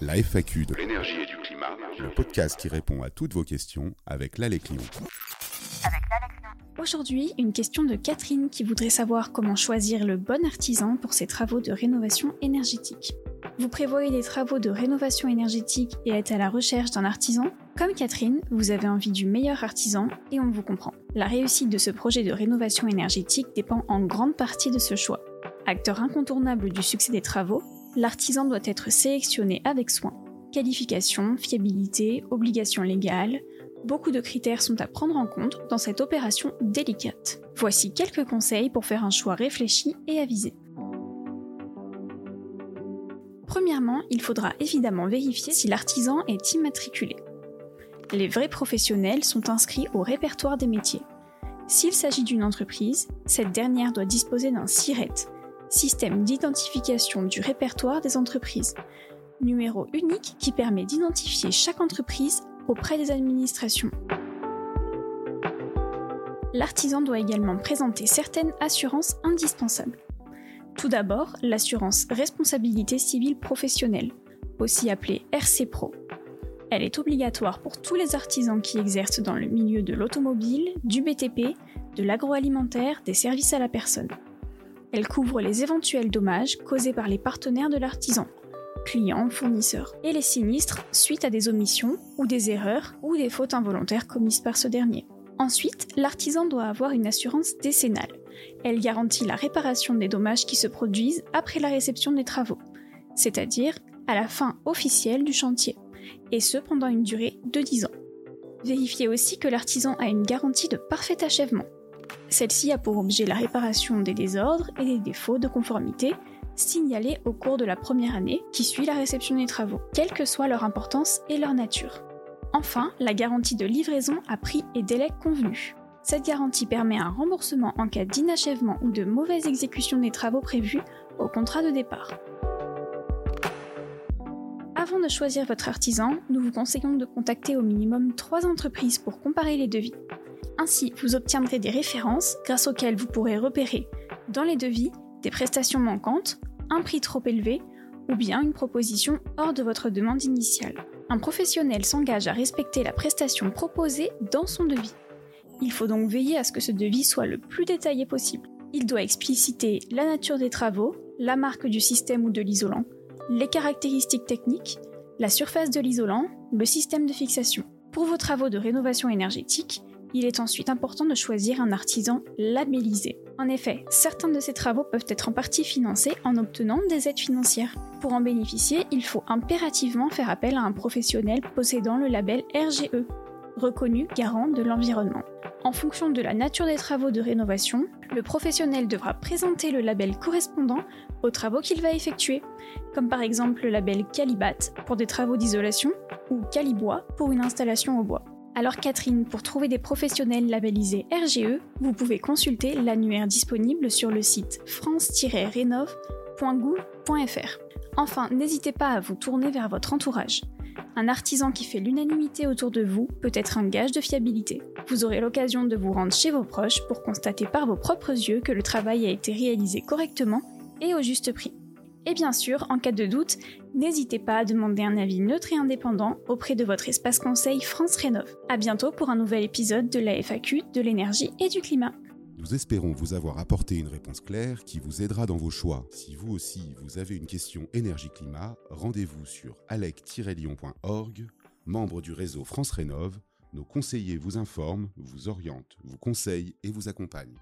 La FAQ de l'énergie et du climat, le podcast qui répond à toutes vos questions avec l'Alex Clion. Aujourd'hui, une question de Catherine qui voudrait savoir comment choisir le bon artisan pour ses travaux de rénovation énergétique. Vous prévoyez des travaux de rénovation énergétique et êtes à la recherche d'un artisan? Comme Catherine, vous avez envie du meilleur artisan et on vous comprend. La réussite de ce projet de rénovation énergétique dépend en grande partie de ce choix. Acteur incontournable du succès des travaux, l'artisan doit être sélectionné avec soin. Qualification, fiabilité, obligations légales, beaucoup de critères sont à prendre en compte dans cette opération délicate. Voici quelques conseils pour faire un choix réfléchi et avisé. Premièrement, il faudra évidemment vérifier si l'artisan est immatriculé. Les vrais professionnels sont inscrits au répertoire des métiers. S'il s'agit d'une entreprise, cette dernière doit disposer d'un SIRET, système d'identification du répertoire des entreprises, numéro unique qui permet d'identifier chaque entreprise auprès des administrations. L'artisan doit également présenter certaines assurances indispensables. Tout d'abord, l'assurance responsabilité civile professionnelle, aussi appelée RC Pro. Elle est obligatoire pour tous les artisans qui exercent dans le milieu de l'automobile, du BTP, de l'agroalimentaire, des services à la personne. Elle couvre les éventuels dommages causés par les partenaires de l'artisan, clients, fournisseurs, et les sinistres suite à des omissions ou des erreurs ou des fautes involontaires commises par ce dernier. Ensuite, l'artisan doit avoir une assurance décennale. Elle garantit la réparation des dommages qui se produisent après la réception des travaux, c'est-à-dire à la fin officielle du chantier, et ce pendant une durée de 10 ans. Vérifiez aussi que l'artisan a une garantie de parfait achèvement. Celle-ci a pour objet la réparation des désordres et des défauts de conformité signalés au cours de la première année qui suit la réception des travaux, quelle que soit leur importance et leur nature. Enfin, la garantie de livraison à prix et délai convenus. Cette garantie permet un remboursement en cas d'inachèvement ou de mauvaise exécution des travaux prévus au contrat de départ. Avant de choisir votre artisan, nous vous conseillons de contacter au minimum 3 entreprises pour comparer les devis. Ainsi, vous obtiendrez des références grâce auxquelles vous pourrez repérer, dans les devis, des prestations manquantes, un prix trop élevé ou bien une proposition hors de votre demande initiale. Un professionnel s'engage à respecter la prestation proposée dans son devis. Il faut donc veiller à ce que ce devis soit le plus détaillé possible. Il doit expliciter la nature des travaux, la marque du système ou de l'isolant, les caractéristiques techniques, la surface de l'isolant, le système de fixation. Pour vos travaux de rénovation énergétique, il est ensuite important de choisir un artisan labellisé. En effet, certains de ces travaux peuvent être en partie financés en obtenant des aides financières. Pour en bénéficier, il faut impérativement faire appel à un professionnel possédant le label RGE, reconnu garant de l'environnement. En fonction de la nature des travaux de rénovation, le professionnel devra présenter le label correspondant aux travaux qu'il va effectuer, comme par exemple le label Calibat pour des travaux d'isolation ou Calibois pour une installation au bois. Alors Catherine, pour trouver des professionnels labellisés RGE, vous pouvez consulter l'annuaire disponible sur le site france-rénov.gouv.fr. Enfin, n'hésitez pas à vous tourner vers votre entourage. Un artisan qui fait l'unanimité autour de vous peut être un gage de fiabilité. Vous aurez l'occasion de vous rendre chez vos proches pour constater par vos propres yeux que le travail a été réalisé correctement et au juste prix. Et bien sûr, en cas de doute, n'hésitez pas à demander un avis neutre et indépendant auprès de votre espace conseil France Rénov. À bientôt pour un nouvel épisode de la FAQ de l'énergie et du climat. Nous espérons vous avoir apporté une réponse claire qui vous aidera dans vos choix. Si vous aussi vous avez une question énergie-climat, rendez-vous sur alec-lyon.org, membre du réseau France Rénov. Nos conseillers vous informent, vous orientent, vous conseillent et vous accompagnent.